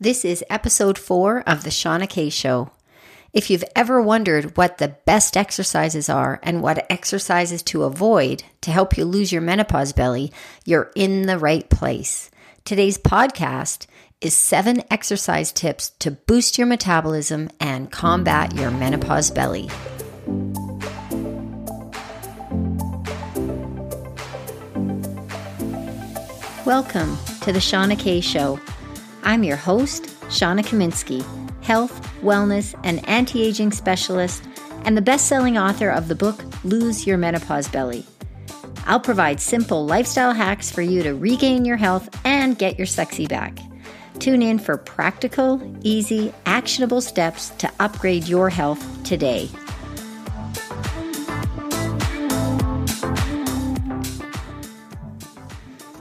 This is episode four of The Shauna K Show. If you've ever wondered what the best exercises are and what exercises to avoid to help you lose your menopause belly, you're in the right place. Today's podcast is seven exercise tips to boost your metabolism and combat your menopause belly. Welcome to The Shauna K Show. I'm your host, Shauna Kaminsky, health, wellness, and anti aging specialist, and the best selling author of the book Lose Your Menopause Belly. I'll provide simple lifestyle hacks for you to regain your health and get your sexy back. Tune in for practical, easy, actionable steps to upgrade your health today.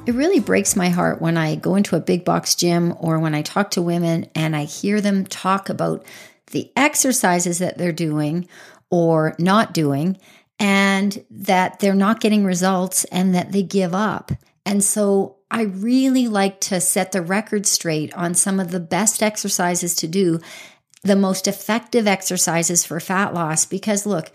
It really breaks my heart when I go into a big box gym or when I talk to women and I hear them talk about the exercises that they're doing or not doing and that they're not getting results and that they give up. And so I really like to set the record straight on some of the best exercises to do, the most effective exercises for fat loss, because look,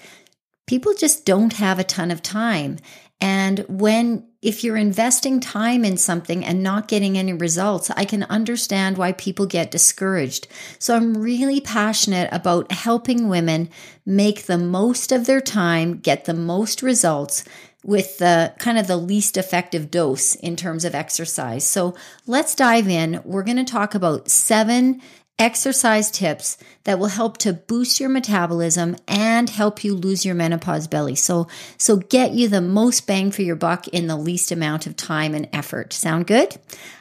people just don't have a ton of time. And when, if you're investing time in something and not getting any results, I can understand why people get discouraged. So I'm really passionate about helping women make the most of their time, get the most results with the kind of the least effective dose in terms of exercise. So let's dive in. We're going to talk about seven exercise tips that will help to boost your metabolism and help you lose your menopause belly. So, so get you the most bang for your buck in the least amount of time and effort. Sound good?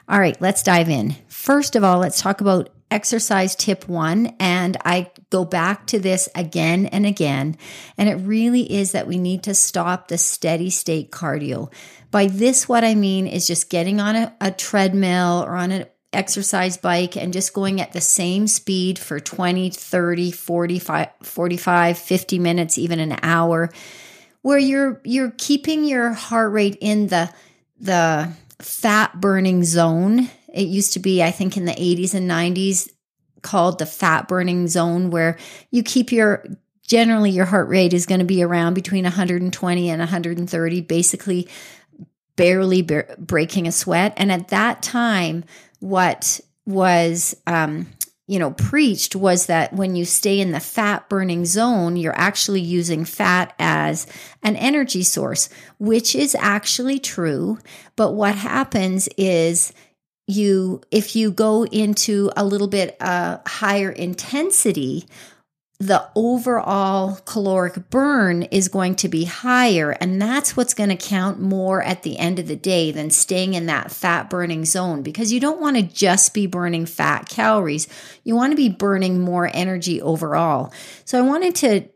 All right, let's dive in. First of all, let's talk about exercise tip one. And I go back to this again and again. And it really is that we need to stop the steady state cardio. By this, what I mean is just getting on a, a treadmill or on an exercise bike and just going at the same speed for 20, 30, 45, 45, 50 minutes, even an hour, where you're you're keeping your heart rate in the the fat burning zone. It used to be, I think, in the 80s and 90s called the fat burning zone, where you keep your generally your heart rate is going to be around between 120 and 130, basically barely breaking a sweat. And at that time, what was um, you know preached was that when you stay in the fat burning zone you're actually using fat as an energy source which is actually true. But what happens is you if you go into a little bit uh, higher intensity the overall caloric burn is going to be higher. And that's what's going to count more at the end of the day than staying in that fat burning zone because you don't want to just be burning fat calories. You want to be burning more energy overall. So I wanted to,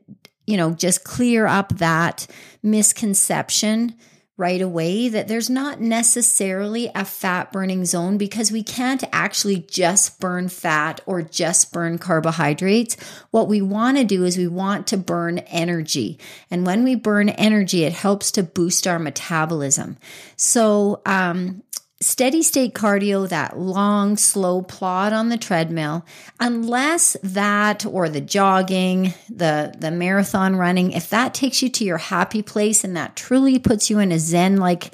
you know, just clear up that misconception right away that there's not necessarily a fat burning zone because we can't actually just burn fat or just burn carbohydrates. What we want to do is we want to burn energy. And when we burn energy, it helps to boost our metabolism. So, um, steady state cardio, that long, slow plod on the treadmill, unless that or the jogging, the, the marathon running, if that takes you to your happy place and that truly puts you in a Zen like,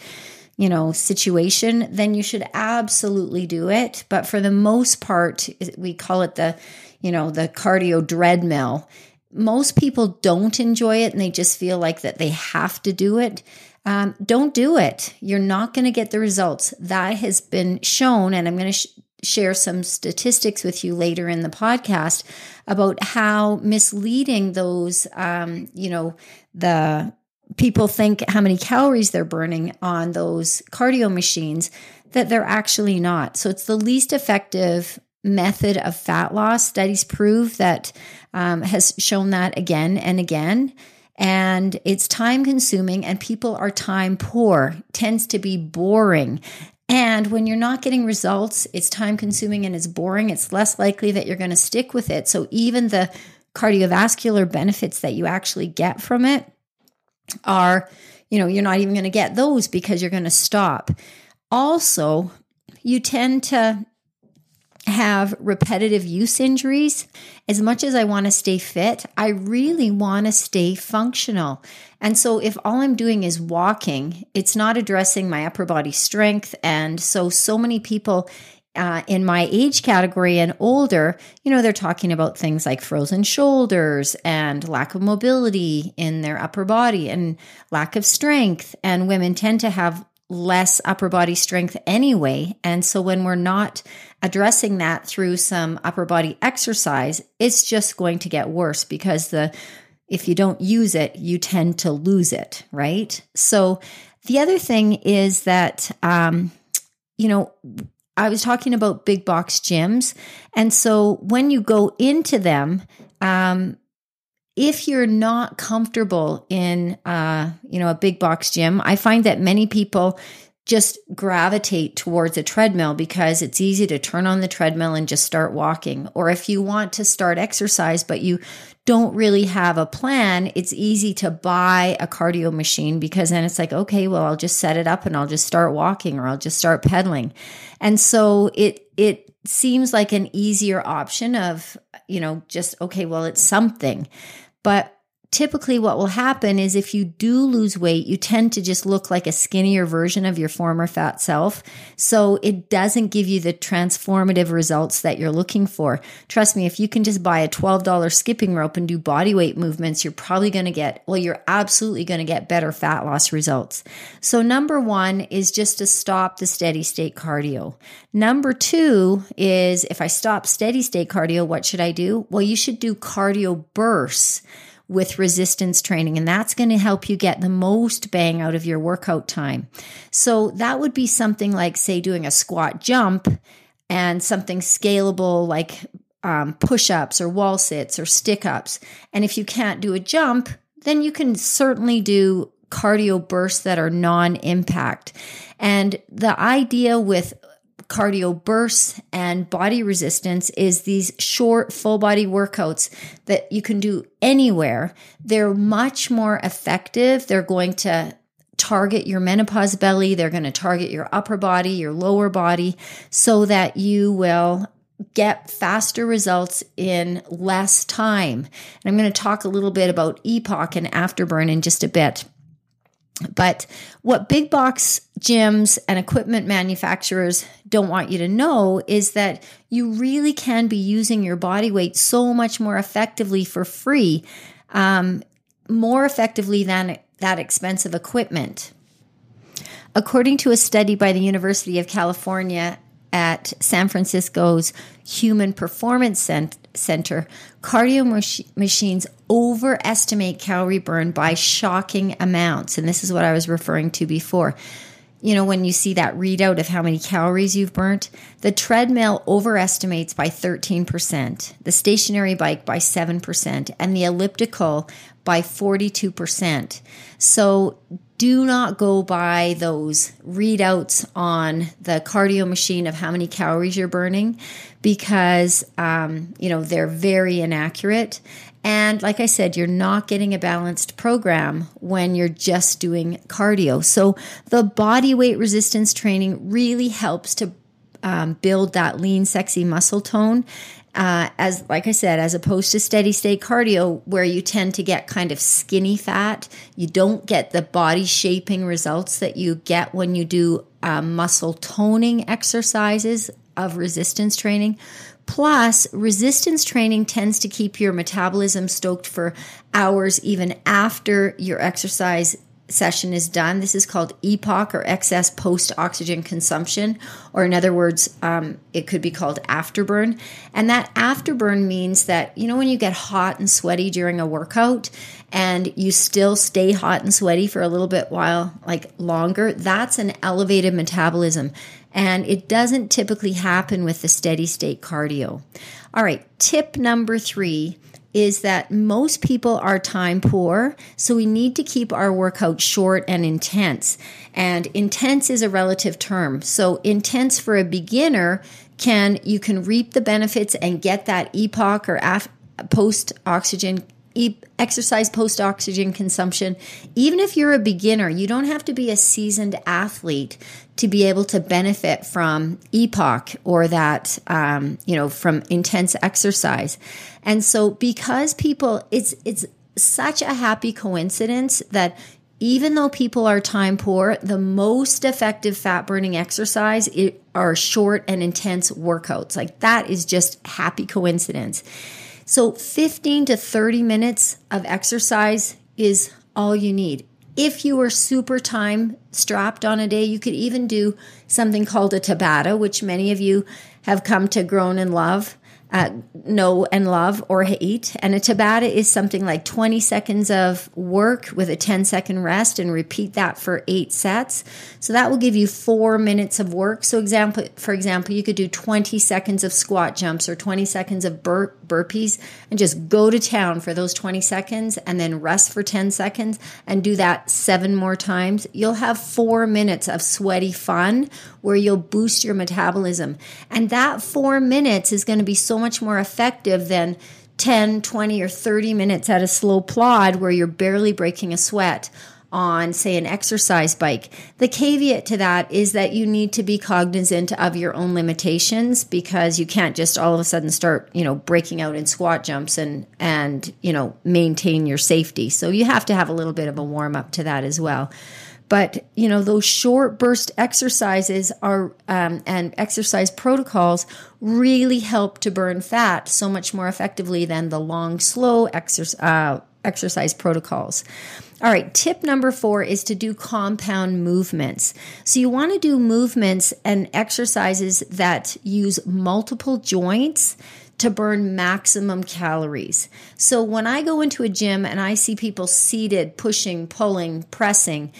you know, situation, then you should absolutely do it. But for the most part, we call it the, you know, the cardio dreadmill. Most people don't enjoy it and they just feel like that they have to do it um, don't do it. You're not going to get the results. That has been shown, and I'm going to sh- share some statistics with you later in the podcast about how misleading those, um, you know, the people think how many calories they're burning on those cardio machines that they're actually not. So it's the least effective method of fat loss. Studies prove that um, has shown that again and again and it's time consuming and people are time poor. Tends to be boring. And when you're not getting results it's time consuming and it's boring. It's less likely that you're going to stick with it. So even the cardiovascular benefits that you actually get from it are you know you're not even going to get those because you're going to stop. Also you tend to have repetitive use injuries, as much as I want to stay fit, I really want to stay functional. And so, if all I'm doing is walking, it's not addressing my upper body strength. And so, so many people uh, in my age category and older, you know, they're talking about things like frozen shoulders and lack of mobility in their upper body and lack of strength. And women tend to have less upper body strength anyway. And so when we're not addressing that through some upper body exercise, it's just going to get worse because the if you don't use it, you tend to lose it, right? So the other thing is that um, you know, I was talking about big box gyms. And so when you go into them, um, if you're not comfortable in uh, you know a big box gym, I find that many people just gravitate towards a treadmill because it's easy to turn on the treadmill and just start walking. Or if you want to start exercise, but you don't really have a plan, it's easy to buy a cardio machine because then it's like, okay, well, I'll just set it up and I'll just start walking or I'll just start pedaling. And so it, it seems like an easier option of, you know, just, okay, well, it's something. But typically what will happen is if you do lose weight, you tend to just look like a skinnier version of your former fat self. So it doesn't give you the transformative results that you're looking for. Trust me, if you can just buy a $12 skipping rope and do body weight movements, you're probably going to get, well, you're absolutely going to get better fat loss results. So number one is just to stop the steady state cardio. Number two is if I stop steady state cardio, what should I do? Well, you should do cardio bursts with resistance training, and that's going to help you get the most bang out of your workout time. So, that would be something like, say, doing a squat jump and something scalable like um, push ups or wall sits or stick ups. And if you can't do a jump, then you can certainly do cardio bursts that are non impact. And the idea with cardio bursts and body resistance is these short full body workouts that you can do anywhere. They're much more effective. They're going to target your menopause belly, they're going to target your upper body, your lower body, so that you will get faster results in less time. And I'm going to talk a little bit about EPOC and afterburn in just a bit. But what big box gyms and equipment manufacturers don't want you to know is that you really can be using your body weight so much more effectively for free, um, more effectively than that expensive equipment. According to a study by the University of California at San Francisco's Human Performance Center, cardio mach- machines overestimate calorie burn by shocking amounts. And this is what I was referring to before. You know, when you see that readout of how many calories you've burnt, the treadmill overestimates by 13%, the stationary bike by 7%, and the elliptical by 42%. So do not go by those readouts on the cardio machine of how many calories you're burning because um, you know they're very inaccurate. And like i said you're not getting a balanced program when you're just doing cardio. So the body weight resistance training really helps to um, build that lean sexy muscle tone uh, as like I said, as opposed to steady state cardio, where you tend to get kind of skinny fat, you don't get the body shaping results that you get when you do uh, muscle toning exercises of resistance training. Plus, resistance training tends to keep your metabolism stoked for hours even after your exercise session is done. This is called EPOC or excess post oxygen consumption, or in other words, um, it could be called afterburn. And that afterburn means that, you know, when you get hot and sweaty during a workout and you still stay hot and sweaty for a little bit while, like longer, that's an elevated metabolism. And it doesn't typically happen with the steady state cardio. All right, tip number three is that most people are time poor, so we need to keep our workout short and intense. And intense is a relative term. So intense for a beginner can you can reap the benefits and get that EPOC or af- post oxygen exercise post oxygen consumption. Even if you're a beginner, you don't have to be a seasoned athlete to be able to benefit from EPOC or that, um, you know, from intense exercise. And so, because people, it's it's such a happy coincidence that even though people are time poor, the most effective fat burning exercise are short and intense workouts. Like that is just happy coincidence. So 15 to 30 minutes of exercise is all you need. If you are super time strapped on a day, you could even do something called a Tabata, which many of you have come to groan and love uh, know and love or hate. And a Tabata is something like 20 seconds of work with a 10 second rest and repeat that for eight sets. So that will give you four minutes of work. So example, for example, you could do 20 seconds of squat jumps or 20 seconds of bur- burpees and just go to town for those 20 seconds and then rest for 10 seconds and do that seven more times. You'll have four minutes of sweaty fun where you'll boost your metabolism. And that four minutes is going to be so much more effective than 10, 20, or 30 minutes at a slow plod where you're barely breaking a sweat on, say, an exercise bike. The caveat to that is that you need to be cognizant of your own limitations because you can't just all of a sudden start, you know, breaking out in squat jumps and and you know maintain your safety. So you have to have a little bit of a warm up to that as well. But you know those short burst exercises are um, and exercise protocols really help to burn fat so much more effectively than the long, slow exercise uh, exercise protocols. All right, tip number four is to do compound movements. So, you want to do movements and exercises that use multiple joints to burn maximum calories. So, when I go into a gym and I see people seated, pushing, pulling, pressing,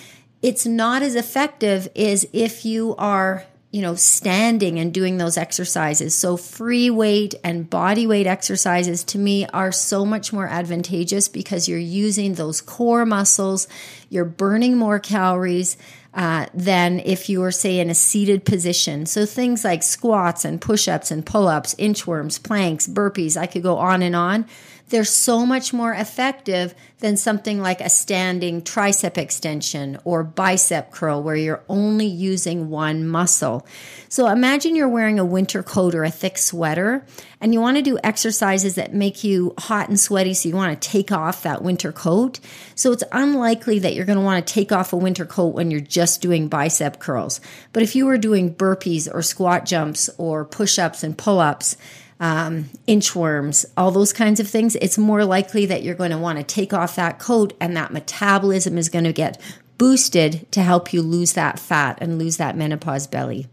it's not as effective as if you are you know standing and doing those exercises. So free weight and body weight exercises to me are so much more advantageous because you're using those core muscles you're burning more calories uh, than if you were say in a seated position. So things like squats and push-ups and pull-ups inchworms planks burpees i could go on and on they're so much more effective than something like a standing tricep extension or bicep curl where you're only using one muscle. So imagine you're wearing a winter coat or a thick sweater and you want to do exercises that make you hot and sweaty so you want to take off that winter coat. So it's unlikely that you're going to want to take off a winter coat when you're just doing bicep curls. But if you were doing burpees or squat jumps or push-ups and pull-ups, um, inchworms, all those kinds of things, it's more likely that you're going to want to take off that coat and that metabolism is going to get boosted to help you lose that fat and lose that menopause belly.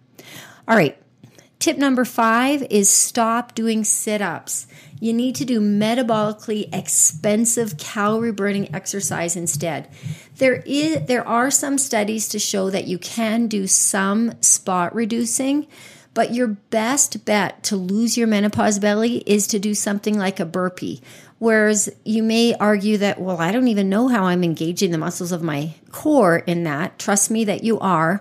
All right. Tip number five is stop doing sit ups. You need to do metabolically expensive calorie burning exercise instead. There is there are some studies to show that you can do some spot reducing, but your best bet to lose your menopause belly is to do something like a burpee. Whereas you may argue that, well, I don't even know how I'm engaging the muscles of my core in that. Trust me that you are,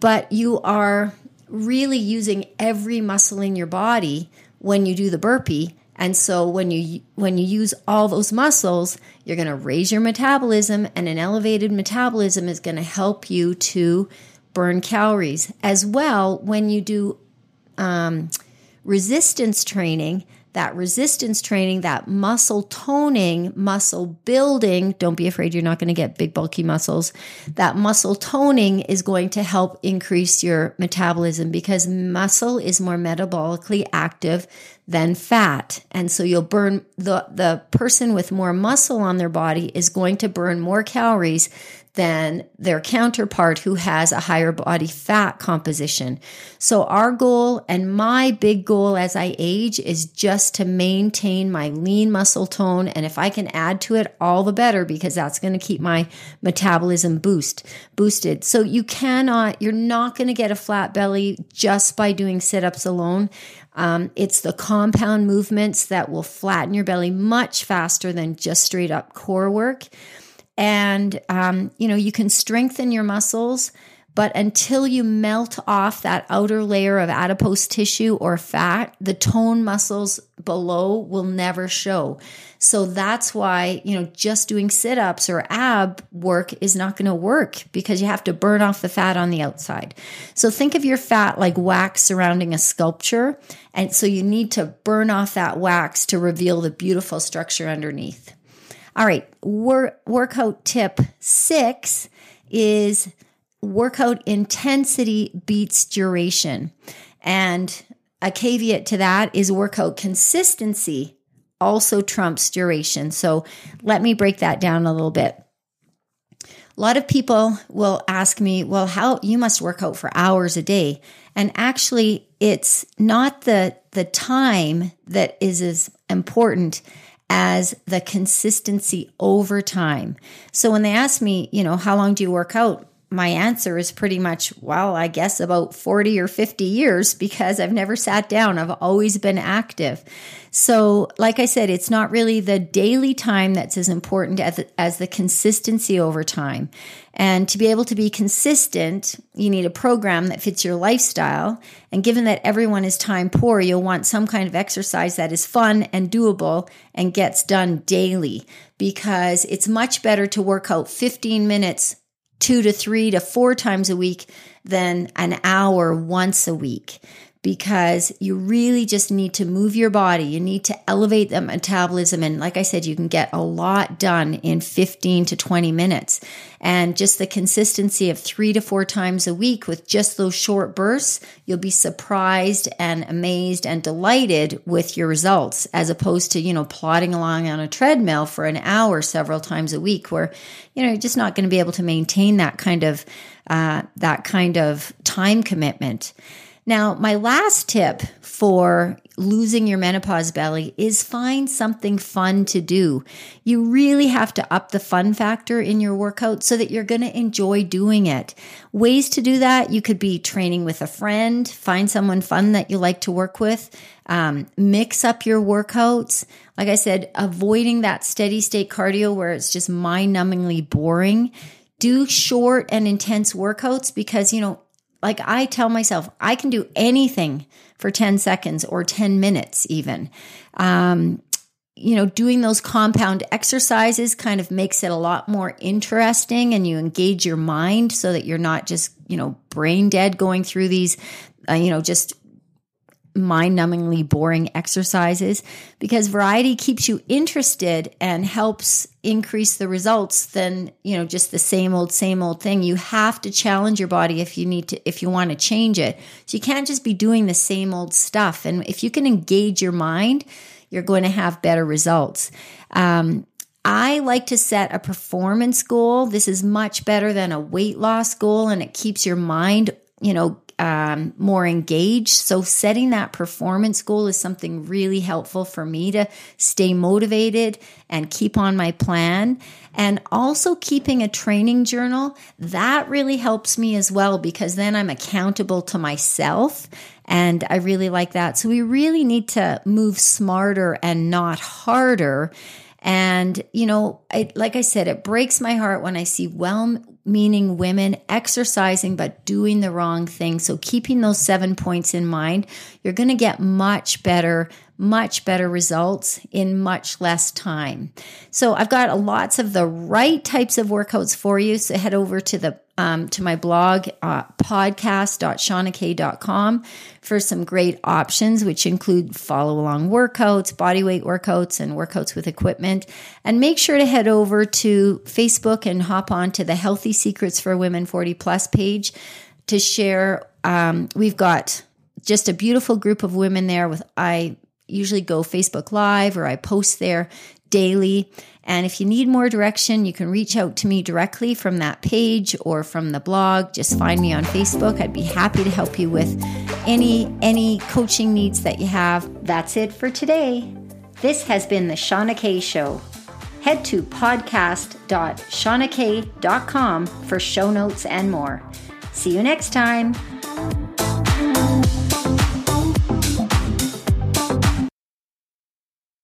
but you are really using every muscle in your body when you do the burpee. And so when you when you use all those muscles, you're going to raise your metabolism and an elevated metabolism is going to help you to burn calories. As well, when you do um, resistance training, that resistance training, that muscle toning, muscle building, don't be afraid you're not going to get big, bulky muscles. That muscle toning is going to help increase your metabolism because muscle is more metabolically active than fat. And so you'll burn the, the person with more muscle on their body is going to burn more calories than their counterpart who has a higher body fat composition. So, our goal and my big goal as I age is just to maintain my lean muscle tone. And if I can add to it, all the better because that's going to keep my metabolism boost boosted. So, you cannot, you're not going to get a flat belly just by doing sit ups alone. Um, it's the compound movements that will flatten your belly much faster than just straight up core work. And um, you know you can strengthen your muscles but until you melt off that outer layer of adipose tissue or fat the tone muscles below will never show. So that's why, you know, just doing sit ups or ab work is not going to work because you have to burn off the fat on the outside. So think of your fat like wax surrounding a sculpture. And so you need to burn off that wax to reveal the beautiful structure underneath. All right, wor- workout tip six is workout intensity beats duration. And a caveat to that is workout consistency also trumps duration. So let me break that down a little bit. A lot of people will ask me, well, how you must work out for hours a day. And actually, it's not the, the time that is as important as the consistency over time. So when they ask me, you know, how long do you work out? My answer is pretty much, well, I guess about 40 or 50 years because I've never sat down. I've always been active. So, like I said, it's not really the daily time that's as important as the, as the consistency over time. And to be able to be consistent, you need a program that fits your lifestyle. And given that everyone is time poor, you'll want some kind of exercise that is fun and doable and gets done daily because it's much better to work out 15 minutes two to three to four times a week than an hour once a week because you really just need to move your body. You need to elevate the metabolism. And like I said, you can get a lot done in 15 to 20 minutes. And just the consistency of three to four times a week with just those short bursts, you'll be surprised and amazed and delighted with your results as opposed to, you know, plodding along on a treadmill for an hour several times a week where, you know, you're just not going to be able to maintain that kind of, uh, that kind of time commitment. Now, my last tip for losing your menopause belly is find something fun to do. You really have to up the fun factor in your workout so that you're going to enjoy doing it. Ways to do that you could be training with a friend, find someone fun that you like to work with, um, mix up your workouts. Like I said, avoiding that steady state cardio where it's just mind numbingly boring do short and intense workouts because you know like I tell myself, I can do anything for 10 seconds or 10 minutes, even. Um, you know, doing those compound exercises kind of makes it a lot more interesting and you engage your mind so that you're not just, you know, brain dead going through these, uh, you know, just mind numbingly boring exercises because variety keeps you interested and helps increase the results than, you know, just the same old, same old thing. You have to challenge your body if you need to, if you want to change it. So you can't just be doing the same old stuff. And if you can engage your mind, you're going to have better results. Um, I like to set a performance goal. This is much better than a weight loss goal and it keeps your mind, you know, um, more engaged. So, setting that performance goal is something really helpful for me to stay motivated and keep on my plan. And also, keeping a training journal that really helps me as well because then I'm accountable to myself. And I really like that. So, we really need to move smarter and not harder. And, you know, it, like I said, it breaks my heart when I see well meaning women exercising but doing the wrong thing. So, keeping those seven points in mind, you're going to get much better, much better results in much less time. So, I've got lots of the right types of workouts for you. So, head over to the um, to my blog, uh, podcast.shaunakay.com for some great options, which include follow along workouts, body weight workouts, and workouts with equipment. And make sure to head over to Facebook and hop on to the Healthy Secrets for Women 40 Plus page to share. Um, we've got just a beautiful group of women there with I usually go Facebook Live or I post there daily. And if you need more direction, you can reach out to me directly from that page or from the blog. Just find me on Facebook. I'd be happy to help you with any any coaching needs that you have. That's it for today. This has been the Shauna Kay Show. Head to podcast.shaunakay.com for show notes and more. See you next time.